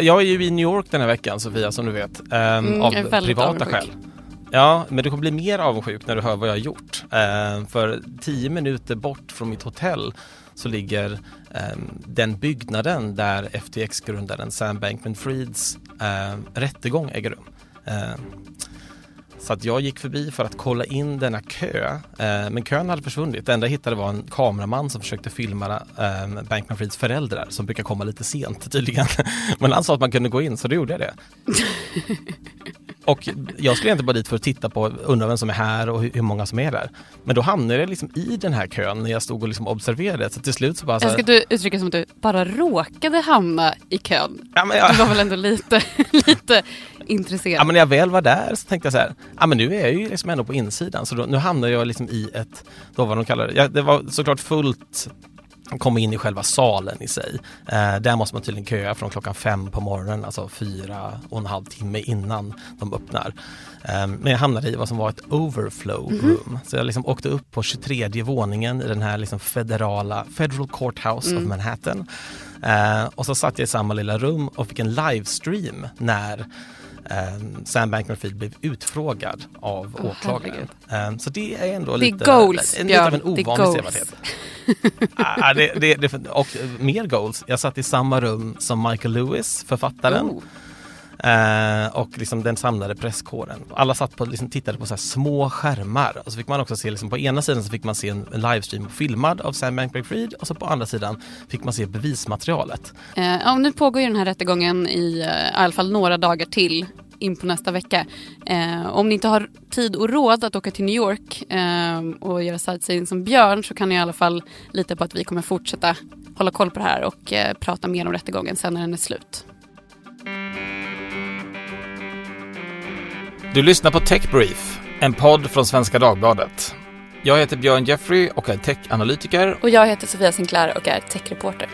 Jag är ju i New York den här veckan Sofia som du vet. Um, mm, av privata skäl. Ja, men du kommer bli mer avundsjuk när du hör vad jag har gjort. Uh, för tio minuter bort från mitt hotell så ligger um, den byggnaden där FTX-grundaren Sam Bankman-Frieds uh, rättegång äger rum. Uh, så att jag gick förbi för att kolla in denna kö, eh, men kön hade försvunnit. Det enda jag hittade var en kameraman som försökte filma eh, Bankman Frieds föräldrar som brukar komma lite sent tydligen. Men han sa att man kunde gå in så då gjorde jag det. Och jag skulle inte bara dit för att titta på, undra vem som är här och hur, många som är där. Men då hamnade jag liksom i den här kön när jag stod och liksom observerade. Så till slut så bara... Så här... Jag ska du uttrycka som att du bara råkade hamna i kön. Ja, men jag... Du var väl ändå lite, lite intresserad? Ja, men när jag väl var där så tänkte jag så här, ja men nu är jag ju liksom ändå på insidan. Så då, nu hamnar jag liksom i ett, då vad de kallar det, ja, det var såklart fullt komma in i själva salen i sig. Eh, där måste man tydligen köa från klockan fem på morgonen, alltså fyra och en halv timme innan de öppnar. Eh, men jag hamnade i vad som var ett overflow mhm. room. Mm -hmm. Så jag liksom åkte upp på 23 våningen i den här liksom federala Federal Courthouse mm. of Manhattan. Eh, och så satt jag i samma lilla rum och fick en livestream när Um, Sam Bankman-Fried blev utfrågad av oh, åklagaren. Um, så det är ändå det lite, goals, en, lite av en ovanlig sevärdhet. ah, det, det, det, och mer goals. Jag satt i samma rum som Michael Lewis, författaren. Oh. Eh, och liksom den samlade presskåren. Alla satt på, liksom, tittade på så små skärmar och så fick man också se, liksom, på ena sidan så fick man se en, en livestream filmad av Sam Bankman-Fried och så på andra sidan fick man se bevismaterialet. Eh, ja, nu pågår ju den här rättegången i, eh, i alla fall några dagar till in på nästa vecka. Eh, om ni inte har tid och råd att åka till New York eh, och göra sightseeing som Björn så kan ni i alla fall lita på att vi kommer fortsätta hålla koll på det här och eh, prata mer om rättegången sen när den är slut. Du lyssnar på Tech Brief, en podd från Svenska Dagbladet. Jag heter Björn Jeffrey och är techanalytiker. Och jag heter Sofia Sinclair och är techreporter.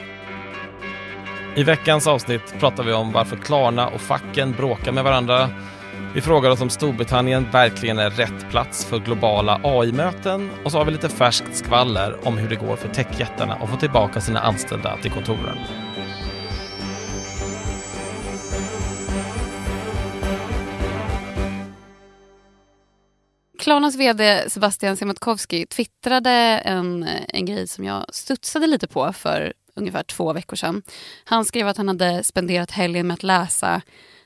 I veckans avsnitt pratar vi om varför Klarna och facken bråkar med varandra. Vi frågar oss om Storbritannien verkligen är rätt plats för globala AI-möten och så har vi lite färskt skvaller om hur det går för techjättarna att få tillbaka sina anställda till kontoren. Klarnas vd Sebastian Siemiatkowski twittrade en, en grej som jag studsade lite på för ungefär två veckor sedan. Han skrev att han hade spenderat helgen med att läsa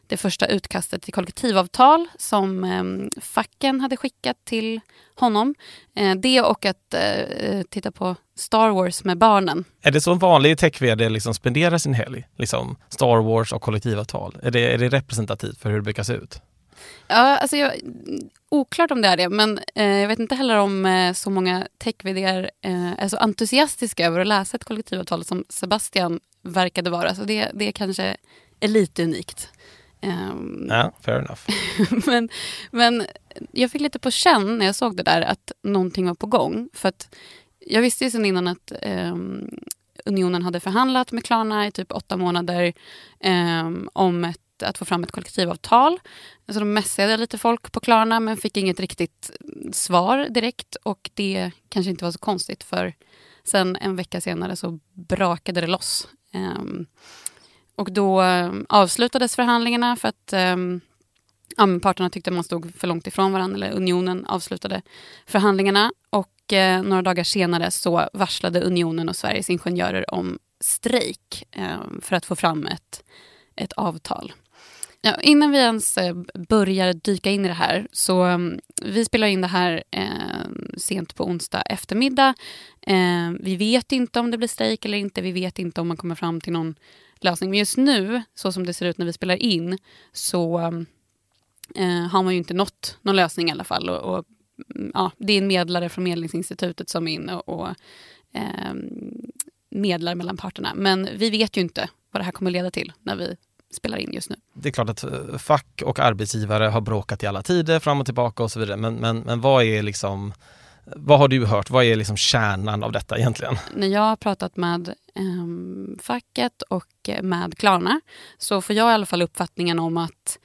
det första utkastet till kollektivavtal som eh, facken hade skickat till honom. Eh, det och att eh, titta på Star Wars med barnen. Är det så en vanlig tech-vd liksom spenderar sin helg? Liksom Star Wars och kollektivavtal? Är det, är det representativt för hur det brukar se ut? Ja, alltså jag, oklart om det är det, men eh, jag vet inte heller om eh, så många tech eh, är så entusiastiska över att läsa ett kollektivavtal som Sebastian verkade vara. Så det, det kanske är lite unikt. Um, ja, fair enough. men, men jag fick lite på känn när jag såg det där att någonting var på gång. För att jag visste ju sedan innan att um, Unionen hade förhandlat med Klarna i typ åtta månader um, om ett att få fram ett kollektivavtal. Så de messade lite folk på Klarna men fick inget riktigt svar direkt och det kanske inte var så konstigt för sen en vecka senare så brakade det loss. Um, och då ehm, avslutades förhandlingarna för att um, ja, parterna tyckte man stod för långt ifrån varandra, eller unionen avslutade förhandlingarna. Och eh, några dagar senare så varslade unionen och Sveriges ingenjörer om strejk eh, för att få fram ett, ett avtal. Ja, innan vi ens eh, börjar dyka in i det här, så mm, vi spelar in det här eh, sent på onsdag eftermiddag. Eh, vi vet inte om det blir strejk eller inte, vi vet inte om man kommer fram till någon lösning. Men just nu, så som det ser ut när vi spelar in, så mm, eh, har man ju inte nått någon lösning i alla fall. Och, och mm, ja, det är en medlare från Medlingsinstitutet som är inne och, och eh, medlar mellan parterna. Men vi vet ju inte vad det här kommer leda till när vi spelar in just nu. Det är klart att eh, fack och arbetsgivare har bråkat i alla tider fram och tillbaka och så vidare. Men, men, men vad är liksom vad har du hört? Vad är liksom kärnan av detta egentligen? När jag har pratat med eh, facket och med Klarna så får jag i alla fall uppfattningen om att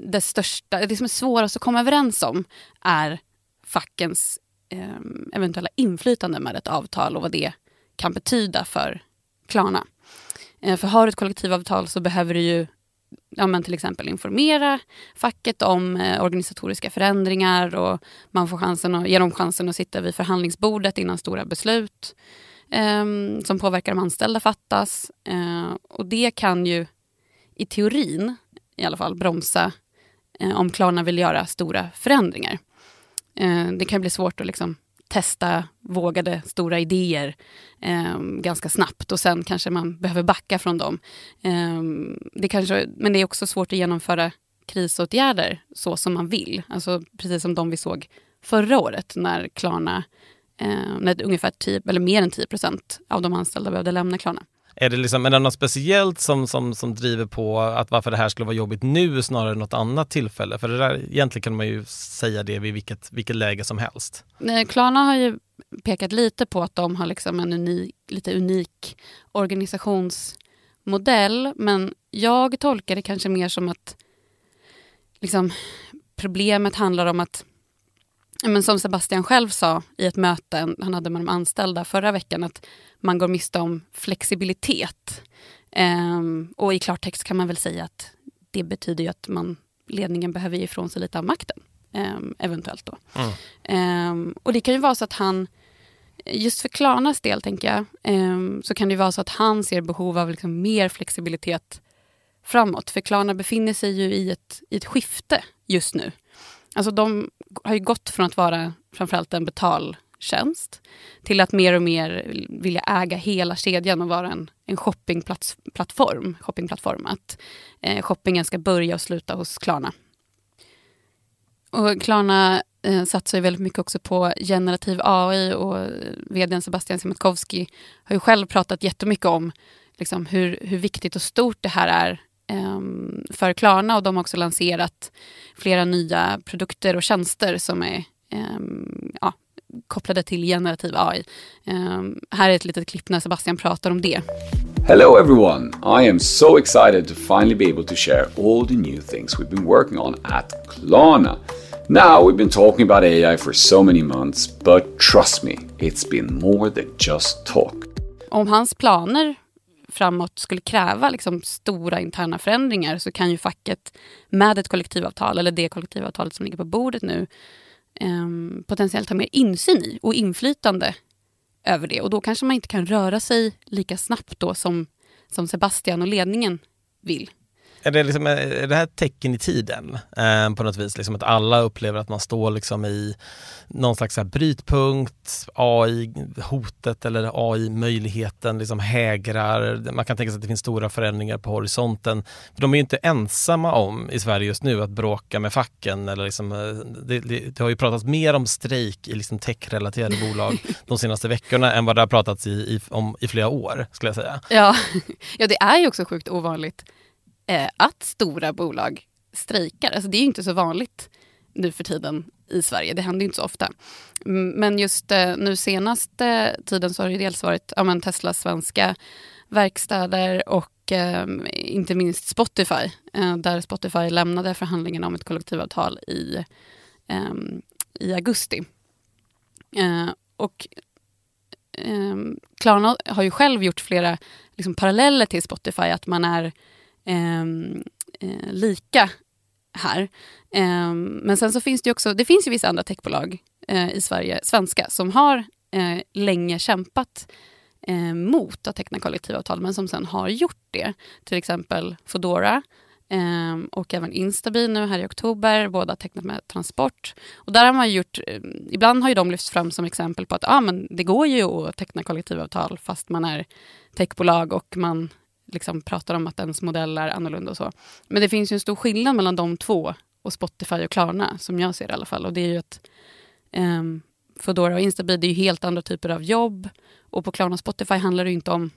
det största, det som är svårast att komma överens om är fackens eh, eventuella inflytande med ett avtal och vad det kan betyda för Klarna. Eh, för har du ett kollektivavtal så behöver du ju ja, men till exempel informera facket om eh, organisatoriska förändringar och man får chansen att, ge dem chansen att sitta vid förhandlingsbordet innan stora beslut eh, som påverkar de anställda fattas. Eh, och det kan ju i teorin i alla fall bromsa eh, om Klarna vill göra stora förändringar. Eh, det kan bli svårt att liksom testa vågade stora idéer eh, ganska snabbt och sen kanske man behöver backa från dem. Eh, det kanske, men det är också svårt att genomföra krisåtgärder så som man vill. Alltså precis som de vi såg förra året när Klarna, eh, när ungefär 10, eller mer än 10 procent av de anställda behövde lämna Klarna. Är det, liksom, är det något speciellt som, som, som driver på att varför det här skulle vara jobbigt nu snarare än något annat tillfälle? För det där, egentligen kan man ju säga det vid vilket, vilket läge som helst. Klarna har ju pekat lite på att de har liksom en unik, lite unik organisationsmodell. Men jag tolkar det kanske mer som att liksom, problemet handlar om att men som Sebastian själv sa i ett möte han hade med de anställda förra veckan, att man går miste om flexibilitet. Um, och i klartext kan man väl säga att det betyder ju att man, ledningen behöver ge ifrån sig lite av makten. Um, eventuellt då. Mm. Um, och det kan ju vara så att han, just för Klarnas del tänker jag, så kan det vara så att han ser behov av liksom mer flexibilitet framåt. För Klarna befinner sig ju i ett, i ett skifte just nu. Alltså de har ju gått från att vara framförallt en betaltjänst till att mer och mer vilja äga hela kedjan och vara en, en shoppingplattform. shoppingplattform. Att eh, shoppingen ska börja och sluta hos Klarna. Och Klarna eh, satsar ju väldigt mycket också på generativ AI och eh, vdn Sebastian Siemiatkowski har ju själv pratat jättemycket om liksom, hur, hur viktigt och stort det här är för Klarna och de har också lanserat flera nya produkter och tjänster som är um, ja, kopplade till generativ AI. Ehm, här är ett litet klipp när Sebastian pratar om det. Hello everyone! I am so excited to finally be able to share all the new things we've been working on at Klarna. Now, we've been talking about AI for so many months, but trust me, it's been more than just talk. Om hans planer framåt skulle kräva liksom stora interna förändringar så kan ju facket med ett kollektivavtal, eller det kollektivavtalet som ligger på bordet nu, eh, potentiellt ha mer insyn i och inflytande över det. Och då kanske man inte kan röra sig lika snabbt då som, som Sebastian och ledningen vill. Är det, liksom, är det här ett tecken i tiden eh, på något vis? Liksom att alla upplever att man står liksom i någon slags här brytpunkt, AI-hotet eller AI-möjligheten liksom hägrar. Man kan tänka sig att det finns stora förändringar på horisonten. För de är ju inte ensamma om i Sverige just nu att bråka med facken. Eller liksom, eh, det, det, det har ju pratats mer om strejk i liksom tech-relaterade bolag de senaste veckorna än vad det har pratats i, i, om i flera år, skulle jag säga. Ja. ja, det är ju också sjukt ovanligt eh, att stora bolag strejkar. Alltså det är inte så vanligt nu för tiden i Sverige. Det händer inte så ofta. Men just eh, nu senaste tiden så har det dels varit ja, men Teslas svenska verkstäder och eh, inte minst Spotify. Eh, där Spotify lämnade förhandlingarna om ett kollektivavtal i, ehm, i augusti. Eh, och ehm, Klarna har ju själv gjort flera liksom, paralleller till Spotify. Att man är Ehm, eh, lika här. Eh, men sen så finns det också, det finns ju vissa andra techbolag eh, i Sverige, svenska, som har eh, länge kämpat eh, mot att teckna kollektivavtal, men som sen har gjort det. Till exempel Fodora ehm, och även Instabil nu här i oktober, båda tecknat med Transport. Och där har man gjort, eh, ibland har ju de lyfts fram som exempel på att ah, men det går ju att teckna kollektivavtal fast man är techbolag och man liksom pratar om att ens modell är annorlunda och så. Men det finns ju en stor skillnad mellan de två och Spotify och Klarna, som jag ser det i alla fall. Och det är ju att um, Foodora och Instabee, det är ju helt andra typer av jobb. Och på Klarna och Spotify handlar det ju inte om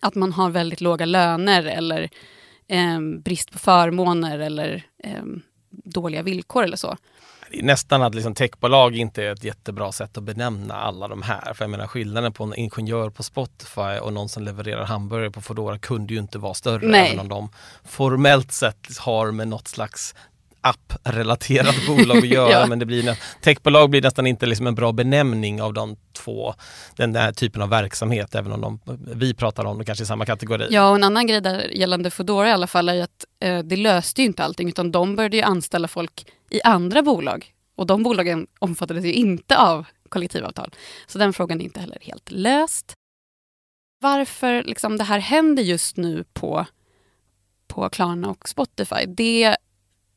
att man har väldigt låga löner eller um, brist på förmåner eller um, dåliga villkor eller så nästan att liksom techbolag inte är ett jättebra sätt att benämna alla de här. För jag menar skillnaden på en ingenjör på Spotify och någon som levererar hamburgare på Foodora kunde ju inte vara större. Nej. Även om de formellt sett har med något slags apprelaterat bolag att göra Ja. men det blir, techbolag blir nästan inte liksom en bra benämning av de två, den där typen av verksamhet även om de, vi pratar om det kanske i samma kategori. Ja, och en annan grej där gällande Foodora i alla fall är att eh, det löste ju inte allting utan de började ju anställa folk i andra bolag och de bolagen omfattades ju inte av kollektivavtal. Så den frågan är inte heller helt löst. Varför liksom det här händer just nu på, på Klarna och Spotify, det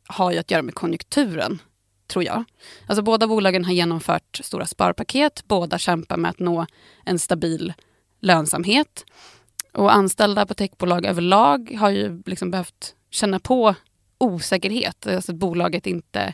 har ju att göra med konjunkturen, tror jag. Alltså båda bolagen har genomfört stora sparpaket, båda kämpar med att nå en stabil lönsamhet. Och anställda på techbolag överlag har ju liksom behövt känna på osäkerhet. Alltså att bolaget inte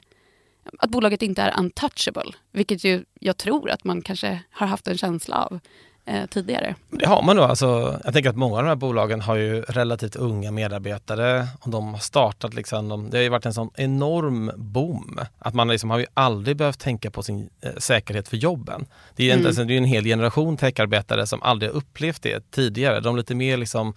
att bolaget inte är untouchable. Vilket ju jag tror att man kanske har haft en känsla av eh, tidigare. Det har man nog. Alltså, jag tänker att många av de här bolagen har ju relativt unga medarbetare och de har startat liksom, de, det har ju varit en sån enorm boom. Att man liksom har ju aldrig behövt tänka på sin eh, säkerhet för jobben. Det är, ju inte, Mm. alltså, en hel generation techarbetare som aldrig har upplevt det tidigare. De lite mer liksom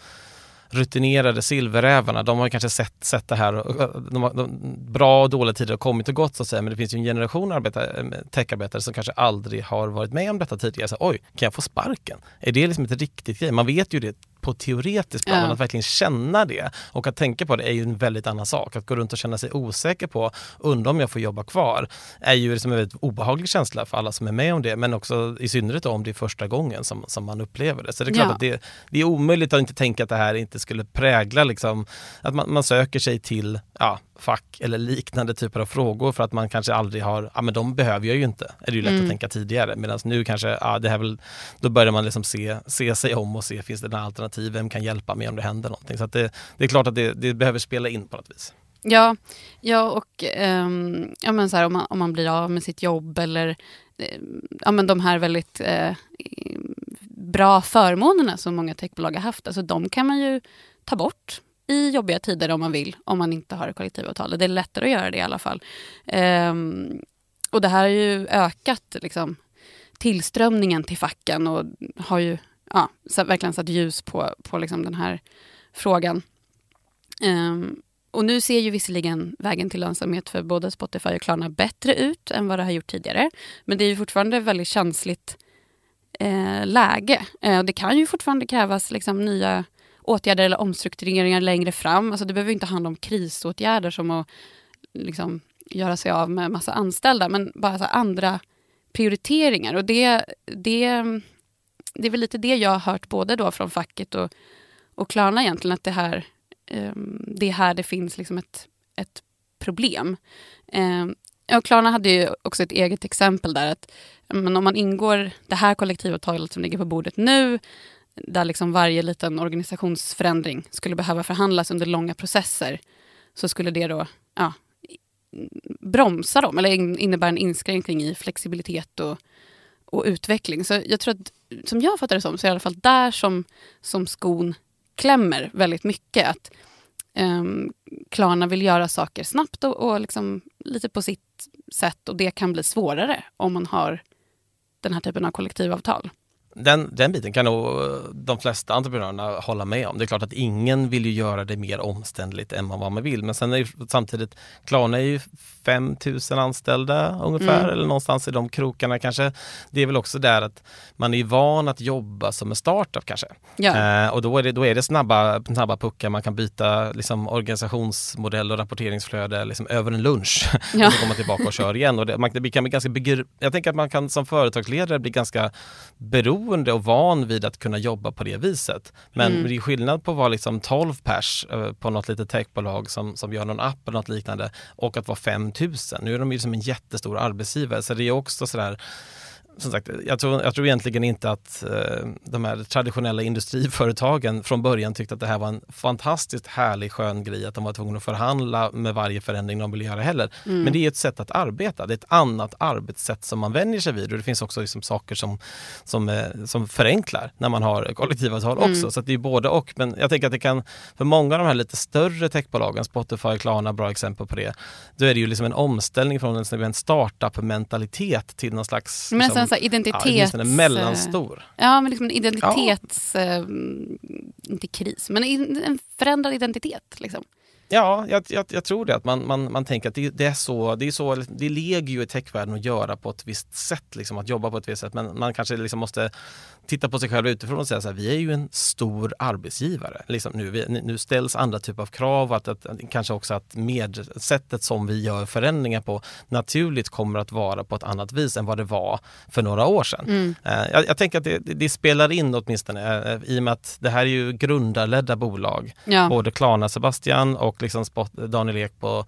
rutinerade silverrävarna, de har kanske sett, sett det här. och- De har, de, bra och dåliga tider har kommit och gått så att säga, men det finns ju en generation arbetare, eh, techarbetare som kanske aldrig har varit med om detta tidigare. Så, Oj, kan jag få sparken? Är det liksom ett riktigt grej? Man vet ju det på teoretiskt plan, Ja. men att verkligen känna det och att tänka på det är ju en väldigt annan sak. Att gå runt och känna sig osäker på, undra om jag får jobba kvar, är ju liksom en väldigt obehaglig känsla för alla som är med om det, men också i synnerhet om det är första gången som, som man upplever det. Så det är klart Ja. att det, det är omöjligt att inte tänka att det här inte skulle prägla liksom, att man, man söker sig till ja, fack eller liknande typer av frågor för att man kanske aldrig har, ja men de behöver jag ju inte, är det ju lätt Mm. att tänka tidigare. Medan nu kanske, ja det här väl, då börjar man liksom se, se sig om och se, finns det några alternativ, vem kan hjälpa mig om det händer någonting. Så det, det är klart att det, det behöver spela in på något vis. Ja, ja och ehm, ja, men så här, om, man, om man blir av med sitt jobb eller eh, ja, men de här väldigt eh, bra förmånerna som många techbolag har haft, alltså de kan man ju ta bort i jobbiga tider om man vill, om man inte har kollektivavtal. Det är lättare att göra det i alla fall. Ehm, och det här har ju ökat liksom, tillströmningen till facken och har ju ja, verkligen satt ljus på, på liksom den här frågan. Ehm, och nu ser ju visserligen vägen till lönsamhet för både Spotify och Klarna bättre ut än vad det har gjort tidigare. Men det är ju fortfarande väldigt känsligt eh, läge. Eh, det kan ju fortfarande krävas liksom, nya åtgärder eller omstruktureringar längre fram. Alltså, det behöver inte handla om krisåtgärder som att liksom, göra sig av med massa anställda, men bara så här, andra prioriteringar. Och det, det, det är väl lite det jag har hört både då från facket och, och Klarna egentligen, att det här ehm, det är här det finns liksom ett, ett problem. Ehm, um, ja, Klarna hade ju också ett eget exempel där. att men Om man ingår det här kollektivavtalet som ligger på bordet nu där liksom varje liten organisationsförändring skulle behöva förhandlas under långa processer så skulle det då ja, bromsa dem eller innebära en inskränkning i flexibilitet och, och utveckling. Så jag tror att, som jag fattar det som, så är det i alla fall där som, som skon klämmer väldigt mycket. Att um, Klarna vill göra saker snabbt och, och liksom lite på sitt sätt och det kan bli svårare om man har den här typen av kollektivavtal. Den, den biten kan nog eh, de flesta entreprenörerna hålla med om. Det är klart att ingen vill ju göra det mer omständligt än vad man vill. Men sen är ju samtidigt, Klarna är ju 5000 anställda ungefär Mm. eller någonstans i de krokarna kanske. Det är väl också där att man är van att jobba som en startup kanske. Ja. Eh, och då är det, då är det snabba, snabba puckar, man kan byta liksom, organisationsmodell och rapporteringsflöde liksom, över en lunch. Ja. och så kommer man tillbaka och kör igen. Och det, man, det kan bli ganska begr- jag tänker att man kan som företagsledare bli ganska beroende och van vid att kunna jobba på det viset. Men Mm. det är skillnad på att vara liksom 12 pers eh, på något litet techbolag som, som gör någon app eller något liknande och att vara 5000. Nu är de ju som en jättestor arbetsgivare så det är också sådär som sagt, jag tror, jag tror egentligen inte att eh, de här traditionella industriföretagen från början tyckte att det här var en fantastiskt härlig skön grej att de var tvungna att förhandla med varje förändring de ville göra heller. Mm. Men det är ett sätt att arbeta, det är ett annat arbetssätt som man vänjer sig vid och det finns också liksom saker som, som, eh, som förenklar när man har kollektivavtal också. Mm. Så att det är både och. Men jag tänker att det kan, för många av de här lite större techbolagen, Spotify, Klarna, bra exempel på det, då är det ju liksom en omställning från en, en startup-mentalitet till någon slags liksom, sen så här Ja, identitets... åtminstone mellanstor. Ja, men liksom en identitets... Eh, inte kris, men en förändrad identitet. Liksom. Ja, jag, jag, jag, tror det. Att man, man, man tänker att det, det, är så, det är så, det ligger ju i techvärlden att göra på ett visst sätt, liksom, att jobba på ett visst sätt. Men man kanske liksom måste titta på sig själv utifrån och säga så här, vi är ju en stor arbetsgivare. Liksom nu, vi, nu ställs andra typer av krav, att, att, kanske också att med, sättet som vi gör förändringar på naturligt kommer att vara på ett annat vis än vad det var för några år sedan. Mm. Uh, jag, jag, tänker att det, det, spelar in åtminstone uh, i och med att det här är ju grundarledda bolag. Ja. Både Klarna Sebastian och liksom Spot, Daniel Ek på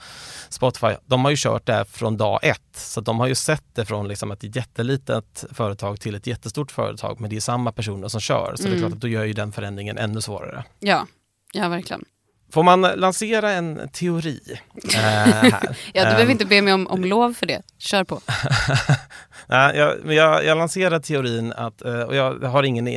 Spotify. De har ju kört det här från dag ett. Så de har ju sett det från liksom ett jättelitet företag till ett jättestort företag. Men det är samma personer som kör. Så mm. det är klart mm. att då gör ju den förändringen ännu svårare. Ja, ja verkligen. Får man lansera en teori äh, här? ja, du behöver inte be mig om, om lov för det. Kör på. Nej, jag, jag, jag lanserar teorin att, eh, och jag har ingen,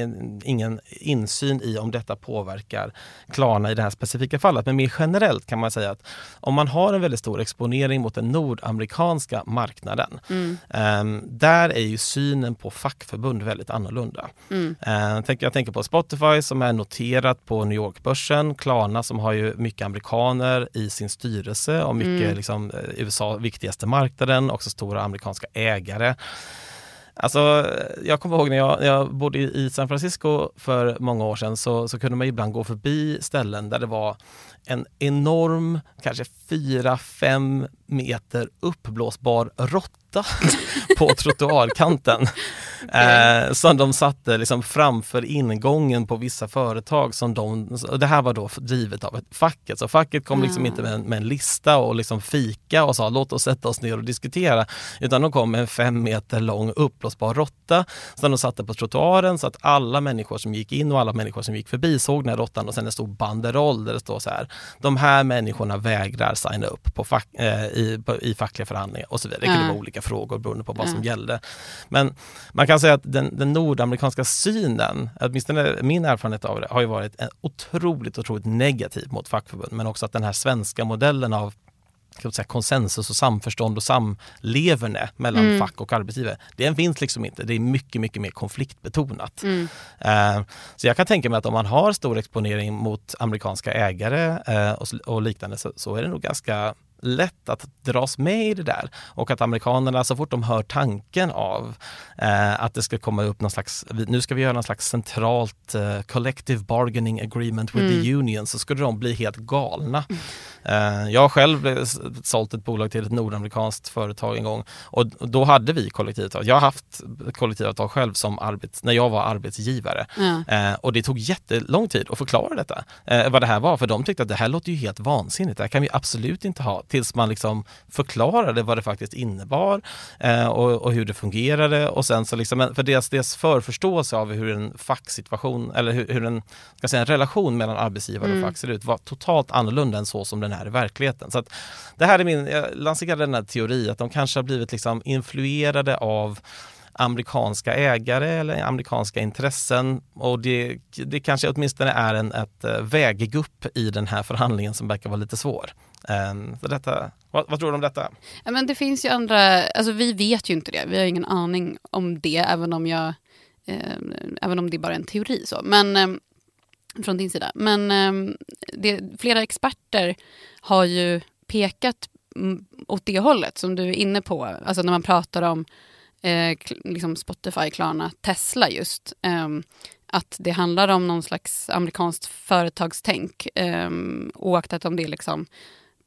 ingen insyn i om detta påverkar Klarna i det här specifika fallet. Men mer generellt kan man säga att om man har en väldigt stor exponering mot den nordamerikanska marknaden. Mm. Um, där är ju synen på fackförbund väldigt annorlunda. Mm. Uh, jag tänker på Spotify som är noterat på New York-börsen. Klarna som har ju mycket amerikaner i sin styrelse och mycket mm. liksom, eh, USA viktigaste marknaden, också stora amerikanska ägare. Alltså, jag kommer ihåg när jag, jag bodde i San Francisco för många år sedan så, så kunde man ibland gå förbi ställen där det var en enorm, kanske 4-5 meter uppblåsbar råtta på trottoarkanten. Eh, som de satte liksom framför ingången på vissa företag. Som de, det här var då drivet av facket. Så facket kom liksom inte med en, med en, lista och liksom fika och sa låt oss sätta oss ner och diskutera. Utan de kom med en fem meter lång uppblåsbar råtta som de satte på trottoaren så att alla människor som gick in och alla människor som gick förbi såg den här råttan och sen en stor banderoll där det står så här. De här människorna vägrar signa upp på fack, eh, i, på, i fackliga förhandlingar och så vidare. Det kunde vara olika frågor beroende på vad som gällde. Men man kan säga att den, den nordamerikanska synen, åtminstone min erfarenhet av det, har ju varit otroligt, otroligt negativ mot fackförbund. Men också att den här svenska modellen av säga, konsensus och samförstånd och samleverne mellan mm. fack och arbetsgivare. Den finns liksom inte. Det är mycket, mycket mer konfliktbetonat. Mm. Uh, så jag kan tänka mig att om man har stor exponering mot amerikanska ägare uh, och, och, liknande så, så är det nog ganska lätt att dras med i det där. Och att amerikanerna så fort de hör tanken av eh, att det ska komma upp någon slags, nu ska vi göra någon slags centralt eh, collective bargaining agreement with mm. the union så skulle de bli helt galna. Mm. Eh, jag har själv sålt ett bolag till ett nordamerikanskt företag en gång och då hade vi kollektivavtal. Jag har haft kollektivavtal själv som arbets, när jag var arbetsgivare mm. och det tog jättelång tid att förklara detta, eh, vad det här var. För de tyckte att det här låter ju helt vansinnigt, det här kan vi absolut inte ha. Tills man liksom förklarade vad det faktiskt innebar och, och hur det fungerade och sen så liksom, för deras, deras förförståelse av hur en facksituation eller hur, hur en, ska säga, en relation mellan arbetsgivare mm. och fack ser ut var totalt annorlunda än så som den är i verkligheten. Så att det här är min, jag lanserade den här teori att de kanske har blivit liksom influerade av amerikanska ägare eller amerikanska intressen och det, det kanske åtminstone är en, ett eh, väggupp i den här förhandlingen som verkar vara lite svår. Ehm, så detta, vad, vad, tror du om detta? Ja, men det finns ju andra, alltså vi vet ju inte det, vi har ingen aning om det även om jag eh, även om det är bara är en teori. Så. Men eh, från din sida. Men eh, det, flera experter har ju pekat åt det hållet som du är inne på. Alltså när man pratar om eh, liksom Spotify, Klarna, Tesla just. Eh, att det handlar om någon slags amerikanskt företagstänk. Eh, oaktat om det är liksom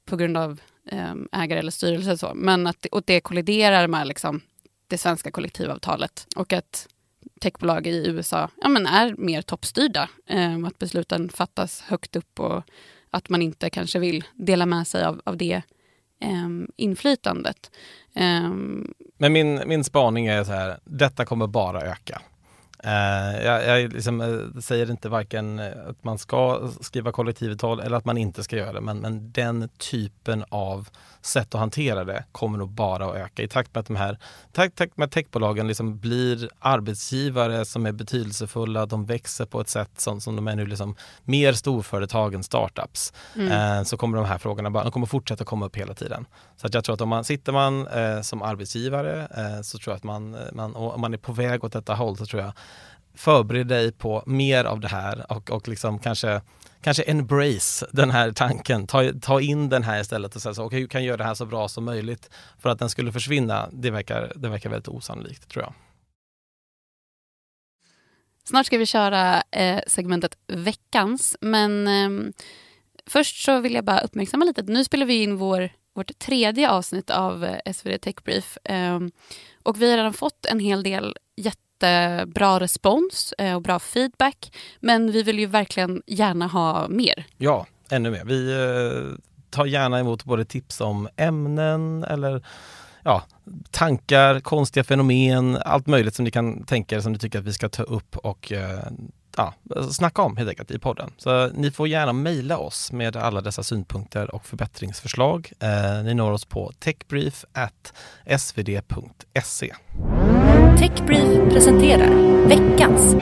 på grund av eh, ägare eller styrelse. Så. Men att och det kolliderar med liksom, det svenska kollektivavtalet. Och att techbolag i USA ja, men är mer toppstyrda. Eh, att besluten fattas högt upp och att man inte kanske vill dela med sig av, av det Ehm, inflytandet. Eh, men min, min spaning är så här, detta kommer bara öka. Uh, jag, jag liksom, uh, säger inte varken att man ska skriva kollektivavtal eller att man inte ska göra det, men, men den typen av sätt att hantera det kommer nog bara att öka i takt med att de här takt, takt med techbolagen liksom blir arbetsgivare som är betydelsefulla. De växer på ett sätt som, som de är nu liksom mer storföretag än startups. Mm. Eh, så kommer de här frågorna bara, de kommer fortsätta komma upp hela tiden. Så att jag tror att om man sitter man som arbetsgivare så tror jag att man, man, om man är på väg åt detta håll så tror jag förbered dig på mer av det här och, och liksom kanske kanske embrace den här tanken, ta, ta in den här istället och säga så, okay, hur kan jag göra det här så bra som möjligt? För att den skulle försvinna, det verkar, det verkar väldigt osannolikt tror jag. Snart ska vi köra eh, segmentet veckans, men eh, först så vill jag bara uppmärksamma lite. att Nu spelar vi in vår, vårt tredje avsnitt av eh, SvD Tech Brief eh, och vi har redan fått en hel del jättebra respons eh, och bra feedback, men vi vill ju verkligen gärna ha mer. Ja, ännu mer. Vi eh, tar gärna emot både tips om ämnen eller ja, tankar, konstiga fenomen, allt möjligt som ni kan tänka er som ni tycker att vi ska ta upp och eh, ja, snacka om helt enkelt i podden. Så ni får gärna mejla oss med alla dessa synpunkter och förbättringsförslag. Eh, ni når oss på techbrief.svd.se. Techbrief presenterar veckans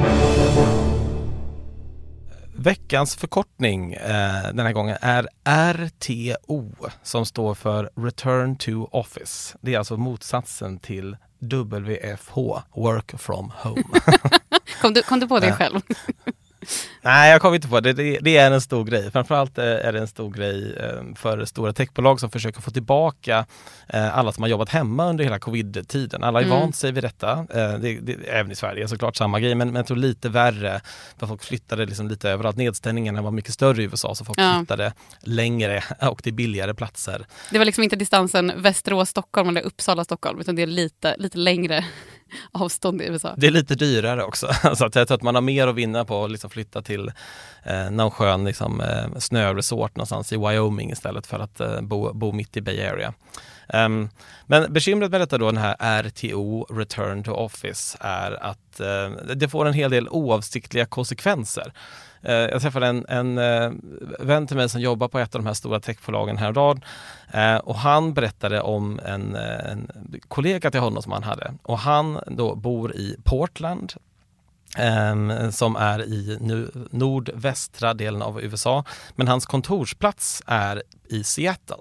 Veckans förkortning eh, den här gången är RTO som står för Return to Office. Det är alltså motsatsen till WFH, Work from Home. kom, du, kom du på det själv? Nej, jag kommer inte på det. det. det. är en stor grej. Framförallt eh, är det en stor grej eh, för stora techbolag som försöker få tillbaka eh, alla som har jobbat hemma under hela covid-tiden. Alla har mm. vant sig vid detta. Det, det, även i Sverige såklart samma grej, men, men jag tror lite värre för folk flyttade liksom lite överallt. Nedstängningarna var mycket större i USA så folk ja. flyttade längre och till billigare platser. Det var liksom inte distansen Västerås-Stockholm eller Uppsala-Stockholm utan det är lite, lite längre avstånd i USA. Det är lite dyrare också. Så att jag tror att man har mer att vinna på att liksom flytta till eh, någon skön liksom, eh, snöresort någonstans i Wyoming istället för att eh, bo, bo mitt i Bay Area. Um, men bekymret med detta då, den här RTO, Return to Office, är att eh, det får en hel del oavsiktliga konsekvenser. Eh, jag träffade en, en eh, vän till mig som jobbar på ett av de här stora techbolagen häromdagen eh, och han berättade om en, en kollega till honom som han hade och han då bor i Portland som är i nu, nordvästra delen av USA. Men hans kontorsplats är i Seattle.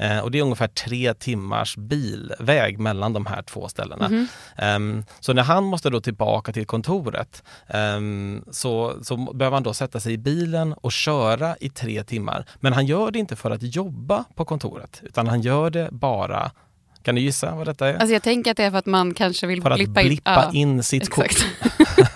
Uh, och det är ungefär tre timmars bilväg mellan de här två ställena. Mm -hmm. så när han måste då tillbaka till kontoret så, så behöver han då sätta sig i bilen och köra i tre timmar. Men han gör det inte för att jobba på kontoret utan han gör det bara kan du gissa vad detta är? Alltså jag tänker att det är för att man kanske vill för blippa, in, blippa in, in sitt exakt. kort.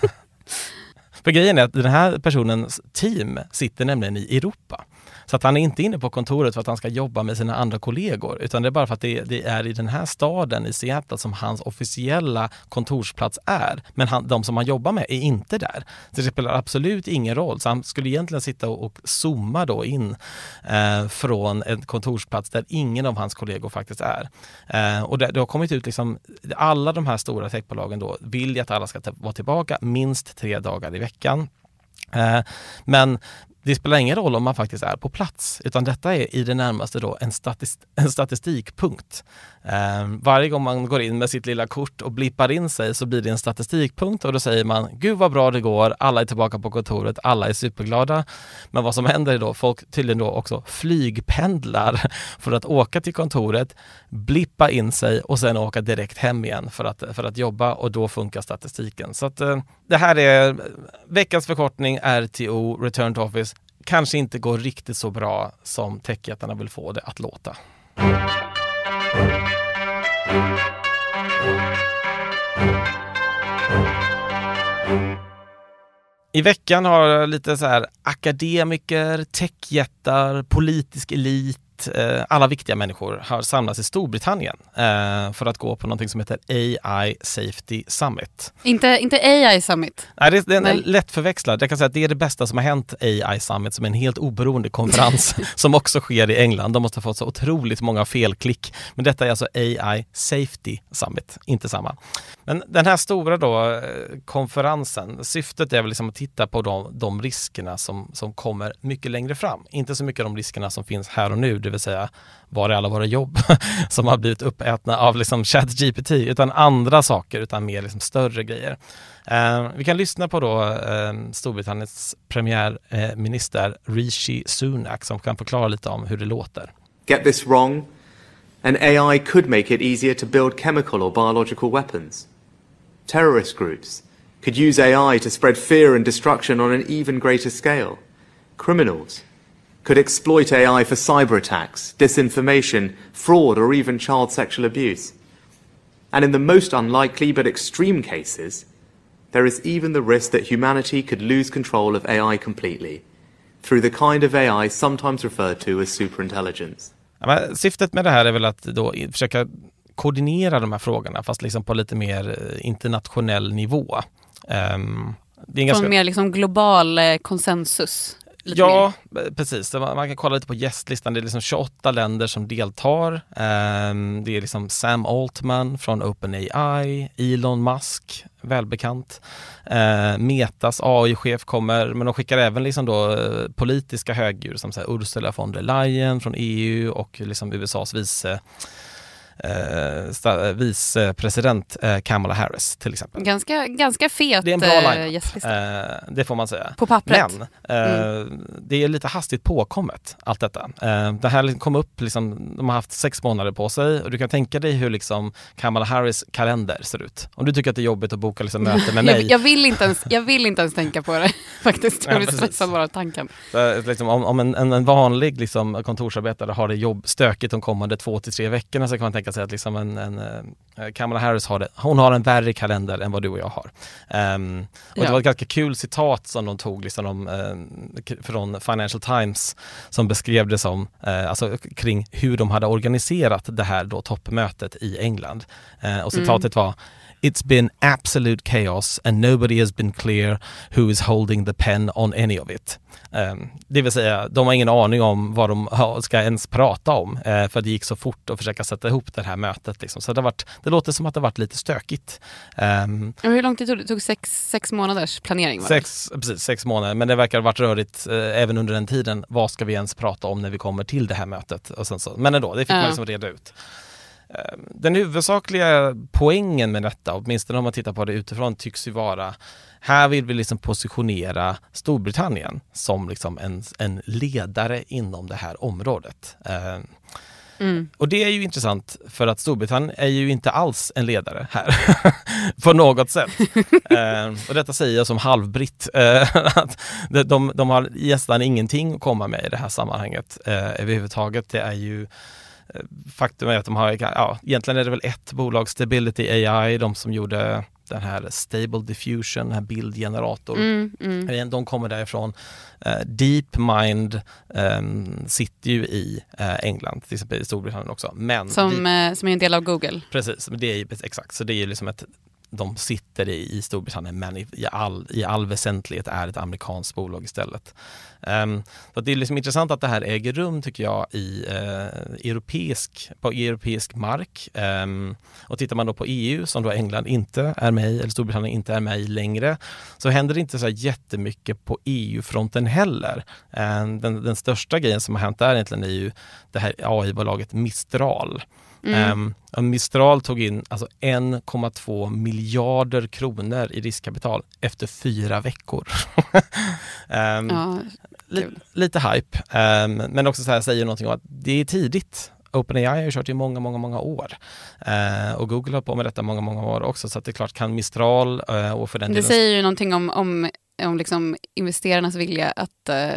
för grejen är att den här personens team sitter nämligen i Europa. Så att han är inte inne på kontoret för att han ska jobba med sina andra kollegor utan det är bara för att det, det är i den här staden i Seattle som hans officiella kontorsplats är. Men han, de som han jobbar med är inte där. Så det spelar absolut ingen roll. Så han skulle egentligen sitta och, och zooma då in eh, från en kontorsplats där ingen av hans kollegor faktiskt är. Eh, och det, det, har kommit ut liksom, alla de här stora techbolagen då vill att alla ska vara tillbaka minst tre dagar i veckan. Eh, men det spelar ingen roll om man faktiskt är på plats, utan detta är i det närmaste då en, statist en statistikpunkt. Eh, varje gång man går in med sitt lilla kort och blippar in sig så blir det en statistikpunkt och då säger man Gud vad bra det går, alla är tillbaka på kontoret, alla är superglada. Men vad som händer är då folk tydligen då också flygpendlar för att åka till kontoret, blippa in sig och sen åka direkt hem igen för att, för att jobba och då funkar statistiken. Så att, eh, det här är veckans förkortning RTO, Return to Office kanske inte går riktigt så bra som techjättarna vill få det att låta. I veckan har lite så här akademiker, techjättar, politisk elit eh, alla viktiga människor har samlats i Storbritannien eh, för att gå på något som heter AI Safety Summit. Inte, inte AI Summit? Nej, det, det är lätt förväxlad. Jag kan säga att det är det bästa som har hänt AI Summit som är en helt oberoende konferens som också sker i England. De måste ha fått så otroligt många felklick. Men detta är alltså AI Safety Summit, inte samma. Men den här stora då, eh, konferensen, syftet är väl liksom att titta på de, de riskerna som, som kommer mycket längre fram. Inte så mycket de riskerna som finns här och nu, vill säga var är alla våra jobb som har blivit uppätna av liksom ChatGPT, utan andra saker, utan mer liksom större grejer. Eh, vi kan lyssna på då eh, Storbritanniens premiärminister eh, Rishi Sunak som kan förklara lite om hur det låter. Get this wrong and AI could make it easier to build chemical or biological weapons. Terrorist groups could use AI to spread fear and destruction on an even greater scale. Criminals could exploit AI for cyber attacks, disinformation, fraud, or even child sexual abuse. And in the most unlikely but extreme cases, there is even the risk that humanity could lose control of AI completely through the kind of AI sometimes referred to as superintelligence. Ja, syftet med det här är väl att då försöka koordinera de här frågorna fast liksom på lite mer eh, internationell nivå. Ehm, det är en Från ganska... mer liksom global eh, konsensus. Ja, eh, precis. Man kan kolla lite på gästlistan. Det är liksom 28 länder som deltar. Ehm, Det är liksom Sam Altman från OpenAI, Elon Musk, välbekant. Eh, Metas AI-chef kommer, men de skickar även liksom då eh, politiska högdjur som så Ursula von der Leyen från EU och liksom USAs vice eh, vicepresident eh, Kamala Harris till exempel. Ganska, ganska fet Det är en bra eh, line eh, Det får man säga. På pappret. Men eh, det är lite hastigt påkommet allt detta. Eh, det här kom upp, liksom, de har haft sex månader på sig och du kan tänka dig hur liksom Kamala Harris kalender ser ut. Om du tycker att det är jobbigt att boka liksom möte med Jag, mig. jag, vill inte ens, jag vill inte ens tänka på det faktiskt. Jag Ja, blir stressad bara av tanken. Så, liksom, om om en, en, en vanlig liksom, kontorsarbetare har det jobb stökigt de kommande två till tre veckorna så kan man tänka sig att liksom en, en, eh, Kamala Harris har det, hon har en värre kalender än vad du och jag har. Ehm, och Ja. Det var ett ganska kul citat som de tog liksom, om, k- från Financial Times som beskrev det som, eh, alltså kring hur de hade organiserat det här då toppmötet i England. Eh, och citatet var It's been absolute chaos and nobody has been clear who is holding the pen on any of it. Um, det vill säga, de har ingen aning om vad de ska ens prata om eh, för det gick så fort att försöka sätta ihop det här mötet. Liksom. Så det, har varit, det låter som att det varit lite stökigt. Och hur lång tid tog det? Tog sex, sex månaders planering? Sex, precis, sex månader, men det verkar ha varit rörigt eh, även under den tiden. Vad ska vi ens prata om när vi kommer till det här mötet? Och sen så, men ändå, det fick Ja. man liksom reda ut. Eh, Den huvudsakliga poängen med detta, åtminstone om man tittar på det utifrån, tycks ju vara här vill vi liksom positionera Storbritannien som liksom en, en ledare inom det här området. Eh, Mm. och det är ju intressant för att Storbritannien är ju inte alls en ledare här på något sätt. eh, och detta säger jag som halvbritt. Eh, att de, de, har nästan ingenting att komma med i det här sammanhanget eh, överhuvudtaget. Det är ju Faktum är att de har, ja, egentligen är det väl ett bolag, Stability AI, de som gjorde den här Stable Diffusion, den här bildgeneratorn. Mm, mm. De kommer därifrån. Eh, DeepMind um, sitter ju i eh, England, till exempel i Storbritannien också. Men Som, Deep- eh, som är en del av Google. Precis, det är exakt. Så det är ju liksom ett, de sitter i, i Storbritannien men i, i, all, i all väsentlighet är ett amerikanskt bolag istället. Um, så det är liksom intressant att det här äger rum tycker jag i eh, europeisk, på europeisk mark. Um, och tittar man då på EU som då England inte är med i, eller Storbritannien inte är med i längre, så händer det inte så här jättemycket på EU-fronten heller. Um, den, den största grejen som har hänt där egentligen är ju det här AI-bolaget Mistral. Ehm, och Mistral tog in alltså 1,2 miljarder kronor i riskkapital efter fyra veckor. Ehm, Ja, li, lite hype, Ehm, men också så här säger någonting om att det är tidigt. OpenAI har ju kört i många, många, många år. Eh, och Google har på med detta många, många år också. Så att det är klart, kan Mistral eh, och för den det delen säger ju någonting om, om, om liksom investerarnas vilja att eh,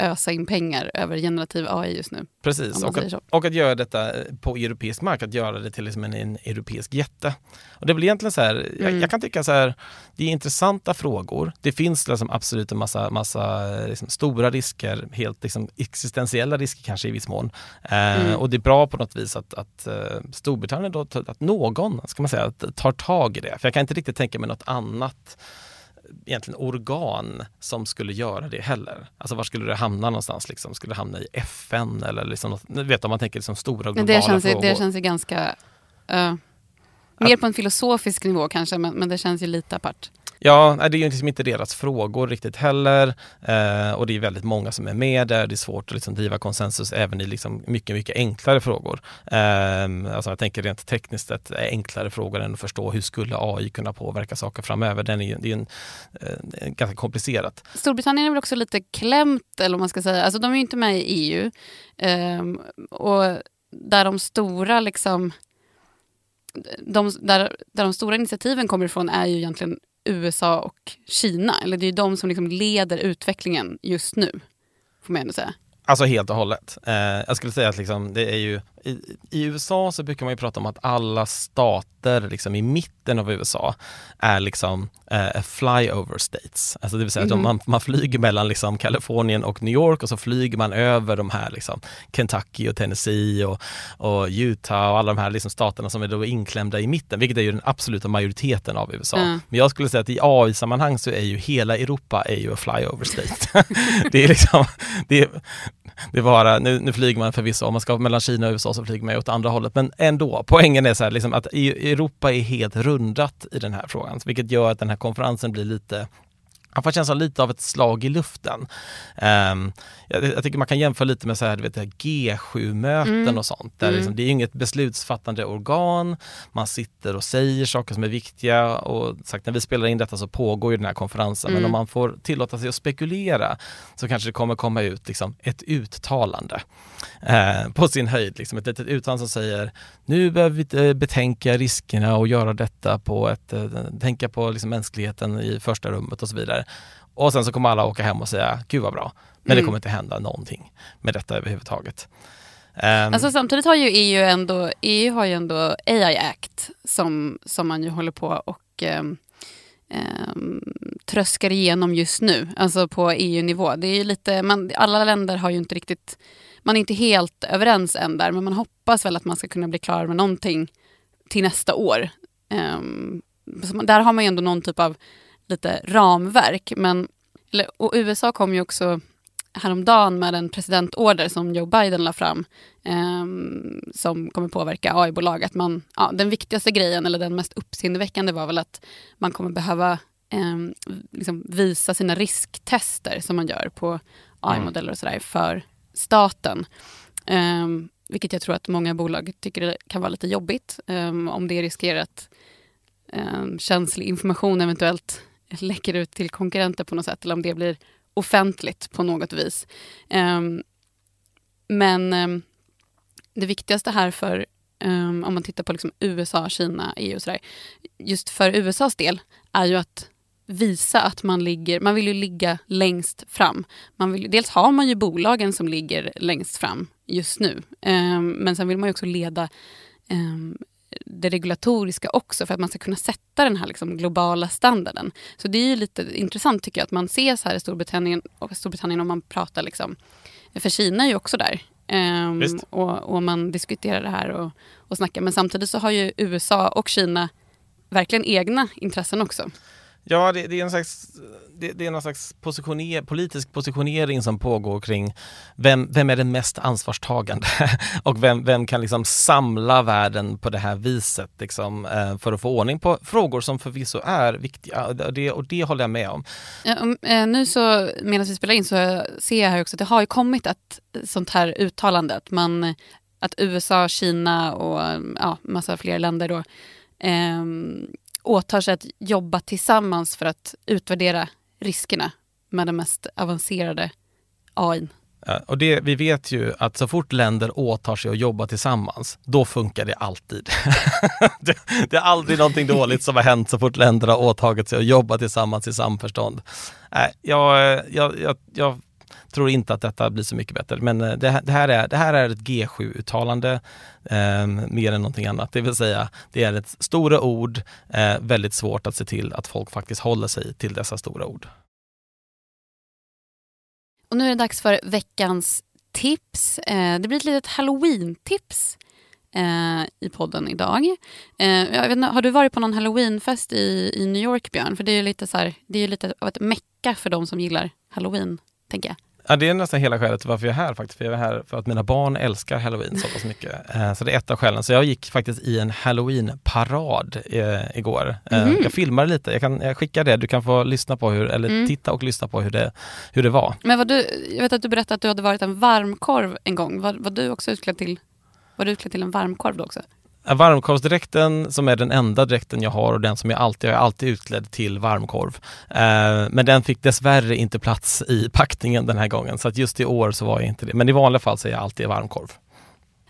ösa in pengar över generativ AI just nu. Precis, och att, och att göra detta på europeisk mark, att göra det till liksom en, en europeisk jätte. Och det väl egentligen så här, jag, Mm. jag kan tycka så här, det är intressanta frågor. Det finns liksom absolut en massa, massa liksom stora risker, helt liksom existentiella risker kanske i viss mån. Eh, Mm. Och det är bra på något vis att, att eh, Storbritannien, då, att någon, ska man säga, tar tag i det. För jag kan inte riktigt tänka mig något annat egentligen organ som skulle göra det heller. Alltså var skulle det hamna någonstans? Liksom? Skulle det hamna i FN eller liksom något, vet om man tänker liksom stora Men globala det, känns, frågor? det känns ju ganska... eh, mer på en filosofisk nivå kanske, men, men det känns ju lite apart. Ja, det är ju liksom inte deras frågor riktigt heller. Eh, och det är väldigt många som är med där. Det är svårt att liksom driva konsensus även i liksom mycket, mycket enklare frågor. Eh, alltså jag tänker rent tekniskt att är enklare frågor än att förstå hur skulle AI kunna påverka saker framöver. Den är ju, det är en, eh, ganska komplicerat. Storbritannien är väl också lite klämt, eller vad man ska säga. Alltså de är ju inte med i EU. ehm, och där de stora liksom... De, där, där de stora initiativen kommer ifrån är ju egentligen USA och Kina. Eller det är ju de som liksom leder utvecklingen just nu. Får man ändå säga. Alltså helt och hållet. Eh, jag skulle säga att liksom, det är ju, i, i, USA så brukar man ju prata om att alla stater liksom, i mitten av USA är liksom eh, flyover states. Alltså det vill säga mm. att man, man flyger mellan liksom, Kalifornien och New York och så flyger man över de här liksom, Kentucky och Tennessee och, och Utah och alla de här liksom, staterna som är då inklämda i mitten, vilket är ju den absoluta majoriteten av USA. Mm. Men jag skulle säga att i AI-sammanhang så är ju hela Europa är ju a flyover state. det är liksom, det är, det är bara, nu, nu flyger man förvisso, om man ska mellan Kina och USA så flyger man åt andra hållet. Men ändå, poängen är så här, liksom att e- Europa är helt rundat i den här frågan, vilket gör att den här konferensen blir lite han får känslan lite av ett slag i luften. Um, jag, jag, tycker man kan jämföra lite med så här, vet, G7-möten mm. och sånt. Där mm. liksom, det är inget beslutsfattande organ, man sitter och säger saker som är viktiga och sagt, när vi spelar in detta så pågår ju den här konferensen. Mm. Men om man får tillåta sig att spekulera så kanske det kommer komma ut liksom, ett uttalande eh, på sin höjd. Liksom, ett litet uttalande som säger nu behöver vi eh, betänka riskerna och göra detta på ett, eh, tänka på liksom, mänskligheten i första rummet och så vidare. Och sen så kommer alla åka hem och säga, gud vad bra. Men mm. det kommer inte hända någonting med detta överhuvudtaget. Um, alltså samtidigt har ju EU ändå, EU har ju ändå AI Act som, som man ju håller på och um, um, tröskar igenom just nu, alltså på EU-nivå. Det är ju lite, man, alla länder har ju inte riktigt, man är inte helt överens än där, men man hoppas väl att man ska kunna bli klar med någonting till nästa år. Um, där har man ju ändå någon typ av lite ramverk. Men, och USA kom ju också häromdagen med en presidentorder som Joe Biden la fram eh, som kommer påverka AI-bolag. Att man, ja, den viktigaste grejen, eller den mest uppseendeväckande var väl att man kommer behöva eh, liksom visa sina risktester som man gör på AI-modeller och sådär för staten. Eh, vilket jag tror att många bolag tycker kan vara lite jobbigt ehm, om det riskerar att ehm, känslig information eventuellt läcker ut till konkurrenter på något sätt eller om det blir offentligt på något vis. Um, men um, det viktigaste här för, um, om man tittar på liksom USA, Kina, EU och sådär, just för USAs del är ju att visa att man ligger, man vill ju ligga längst fram. Man vill, dels har man ju bolagen som ligger längst fram just nu, men sen vill man ju också leda det regulatoriska också för att man ska kunna sätta den här liksom globala standarden. Så det är ju lite intressant tycker jag att man ser så här i Storbritannien och Storbritannien om man pratar liksom, för Kina är ju också där. Um, och, och, man diskuterar det här och, och snackar. Men samtidigt så har ju USA och Kina verkligen egna intressen också. Ja, det, det, är en slags, det, det är någon slags positioner, politisk positionering som pågår kring vem, vem är den mest ansvarstagande och vem, vem kan liksom samla världen på det här viset liksom, eh, för att få ordning på frågor som förvisso är viktiga och det, och det håller jag med om. Ja, eh, nu så medan vi spelar in så ser jag här också att det har ju kommit ett sånt här uttalande att, man, att USA, Kina och ja, massa fler länder då eh, åtar sig att jobba tillsammans för att utvärdera riskerna med den mest avancerade AI. Och det, vi vet ju att så fort länder åtar sig att jobba tillsammans, då funkar det alltid. det, det, är aldrig någonting dåligt som har hänt så fort länder har åtagit sig att jobba tillsammans i samförstånd. Äh, jag, jag, jag, jag tror inte att detta blir så mycket bättre. Men eh, det, här, är, det här är ett G7-uttalande eh, mer än någonting annat. Det vill säga, det är ett stora ord, eh, väldigt svårt att se till att folk faktiskt håller sig till dessa stora ord. Och nu är det dags för veckans tips. Eh, det blir ett litet halloween-tips eh, i podden idag. Eh, jag vet inte, har du varit på någon halloweenfest i, i New York, Björn? För det är lite, så här, det är lite av ett mecka för de som gillar halloween, tänker jag. Ja, det är nästan hela skälet till varför jag är här faktiskt. För jag är här för att mina barn älskar halloween så pass mycket. Eh, så det är ett av skälen. Så jag gick faktiskt i en halloween-parad eh, igår. Mm. Jag filmade lite, jag kan jag skickar det. Du kan få lyssna på hur, eller mm. titta och lyssna på hur det, hur det var. Men var du, jag vet att du berättade att du hade varit en varmkorv en gång. Var, var du också utklädd till, var du utklädd till en varmkorv då också? Varmkorvsdräkten som är den enda dräkten jag har och den som jag alltid, jag är alltid utklädd till varmkorv. Eh, men den fick dessvärre inte plats i packningen den här gången så att just i år så var jag inte det. Men i vanliga fall så är jag alltid varmkorv.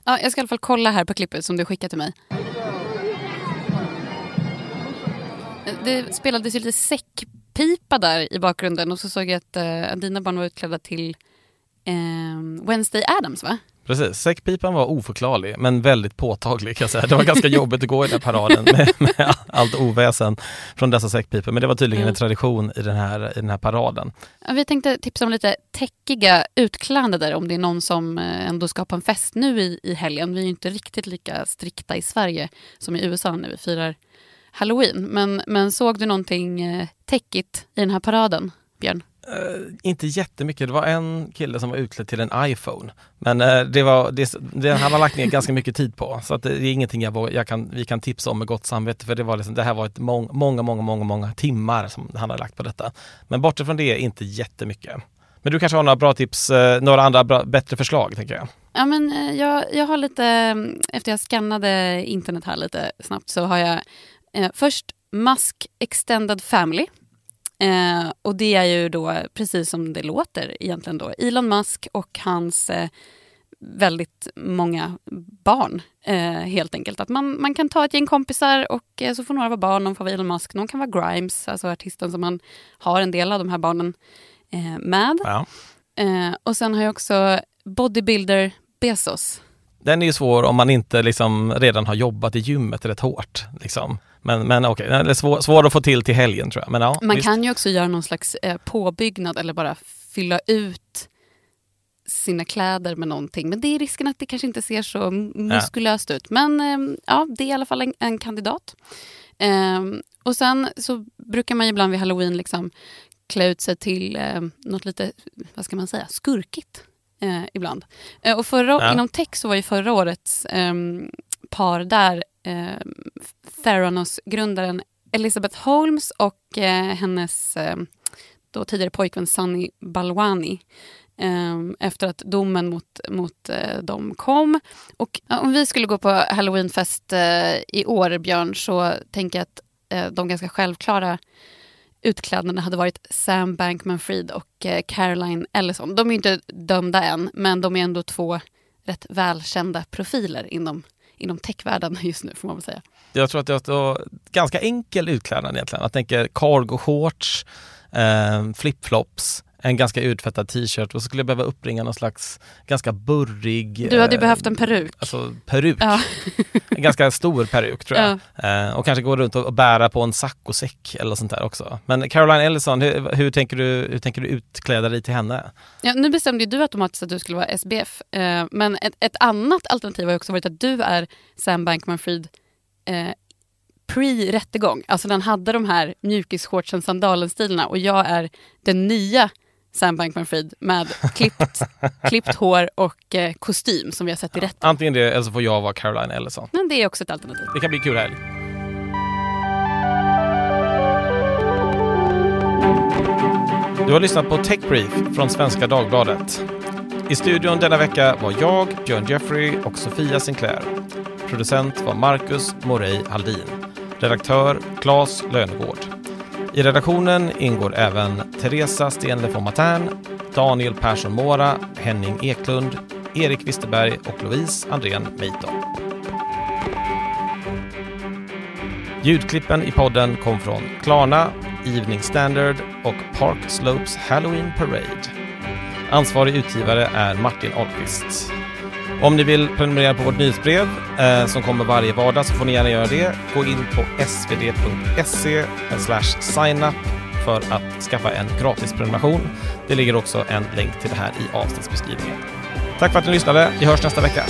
Ja, jag ska i alla fall kolla här på klippet som du skickade till mig. Eh, det spelades ju lite säckpipa där i bakgrunden och så såg jag att eh, dina barn var utklädda till eh, Wednesday Adams va? Precis, säckpipan var oförklarlig men väldigt påtaglig kan jag säga. Det var ganska jobbigt att gå i den paraden med, med allt oväsen från dessa säckpipor. Men det var tydligen en Mm. tradition i den här, i den här paraden. Ja, Vi tänkte tipsa om lite täckiga utklädnader om det är någon som eh, ändå ska på en fest nu i, i helgen. Vi är ju inte riktigt lika strikta i Sverige som i USA när vi firar Halloween. Men, men såg du någonting eh, täckigt i den här paraden, Björn? Uh, inte jättemycket, det var en kille som var utklädd till en iPhone. Men uh, det var, det, det, han har lagt ner ganska mycket tid på. Så att det är ingenting jag, jag kan, vi kan tipsa om med gott samvete. För det, var liksom, det här var ett mång, många, många, många, många timmar som han har lagt på detta. Men bortsett från det, inte jättemycket. Men du kanske har några bra tips, uh, några andra bra, bättre förslag tänker jag. Ja, men, jag, jag har lite, mm, efter jag skannade internet här lite snabbt så har jag först Musk Extended Family. Eh, och det är ju då precis som det låter egentligen då. Elon Musk och hans eh, väldigt många barn eh, helt enkelt. Att man, man kan ta ett gäng kompisar och eh, så får några vara barn, någon får vara Elon Musk, någon kan vara Grimes, alltså artisten som man har en del av de här barnen eh, med. Ja. Eh, och sen har jag också Bodybuilder Bezos. Den är ju svår om man inte liksom redan har jobbat i gymmet rätt hårt. Liksom. Men, men okej, är svår, svår att få till till helgen tror jag. Men ja, Man visst. kan ju också göra någon slags eh, påbyggnad eller bara fylla ut sina kläder med någonting. Men det är risken att det kanske inte ser så muskulöst ut. Men eh, ja, det är i alla fall en, en kandidat. Eh, och sen så brukar man ju ibland vid halloween liksom klä ut sig till eh, något lite, vad ska man säga, skurkigt. Eh, ibland. Eh, och förra, Ja. Inom tech så var ju förra årets ehm, par där eh, Theranos-grundaren Elizabeth Holmes och eh, hennes eh, då tidigare pojkvän Sunny Balwani eh, efter att domen mot, mot eh, dem kom. Och om vi skulle gå på halloweenfest eh, i år, Björn, så tänker jag att de ganska självklara utklädnaderna hade varit Sam Bankman-Fried och eh, Caroline Ellison. De är inte dömda än, men de är ändå två rätt välkända profiler inom, inom techvärlden just nu, får man väl säga. Jag tror att det var ganska enkel utklädnad egentligen. Jag tänker cargo shorts, eh, flipflops, en ganska utfettad t-shirt och så skulle jag behöva uppringa någon slags ganska burrig... Du hade ju eh, behövt en peruk. Alltså peruk. Ja. En ganska stor peruk tror jag. Eh, och kanske gå runt och och bära på en saccosäck eller sånt där också. Men Caroline Ellison, hur, hur, tänker, du, hur tänker du utkläda dig till henne? Ja, nu bestämde du automatiskt att du skulle vara SBF. Eh, men ett, ett annat alternativ har också varit att du är Sam Bankman-Fried eh, pre-rättegång. Alltså den hade de här mjukisshortsen, sandalen-stilarna och jag är den nya Sam Bankman-Fried med klippt, klippt hår och eh, kostym som vi har sett i rätten. Antingen det eller så får jag vara Caroline Ellison. Men det är också ett alternativ. Det kan bli kul helg. Du har lyssnat på Tech Brief från Svenska Dagbladet. I studion denna vecka var jag, Björn Jeffrey och Sofia Sinclair. Producent var Marcus Morey Haldin. Redaktör Claes Lönegård. I redaktionen ingår även Teresa Stenle von Matern, Daniel Persson Mora, Henning Eklund, Erik Wisterberg och Louise Andrén Meiton. Ljudklippen i podden kom från Klarna, Evening Standard och Park Slopes Halloween Parade. Ansvarig utgivare är Martin Ahlqvist. Om ni vill prenumerera på vårt nyhetsbrev eh, som kommer varje vardag så får ni gärna göra det. Gå in på svd.se signup för att skaffa en gratis prenumeration. Det ligger också en länk till det här i avsnittsbeskrivningen. Tack för att ni lyssnade. Vi hörs nästa vecka.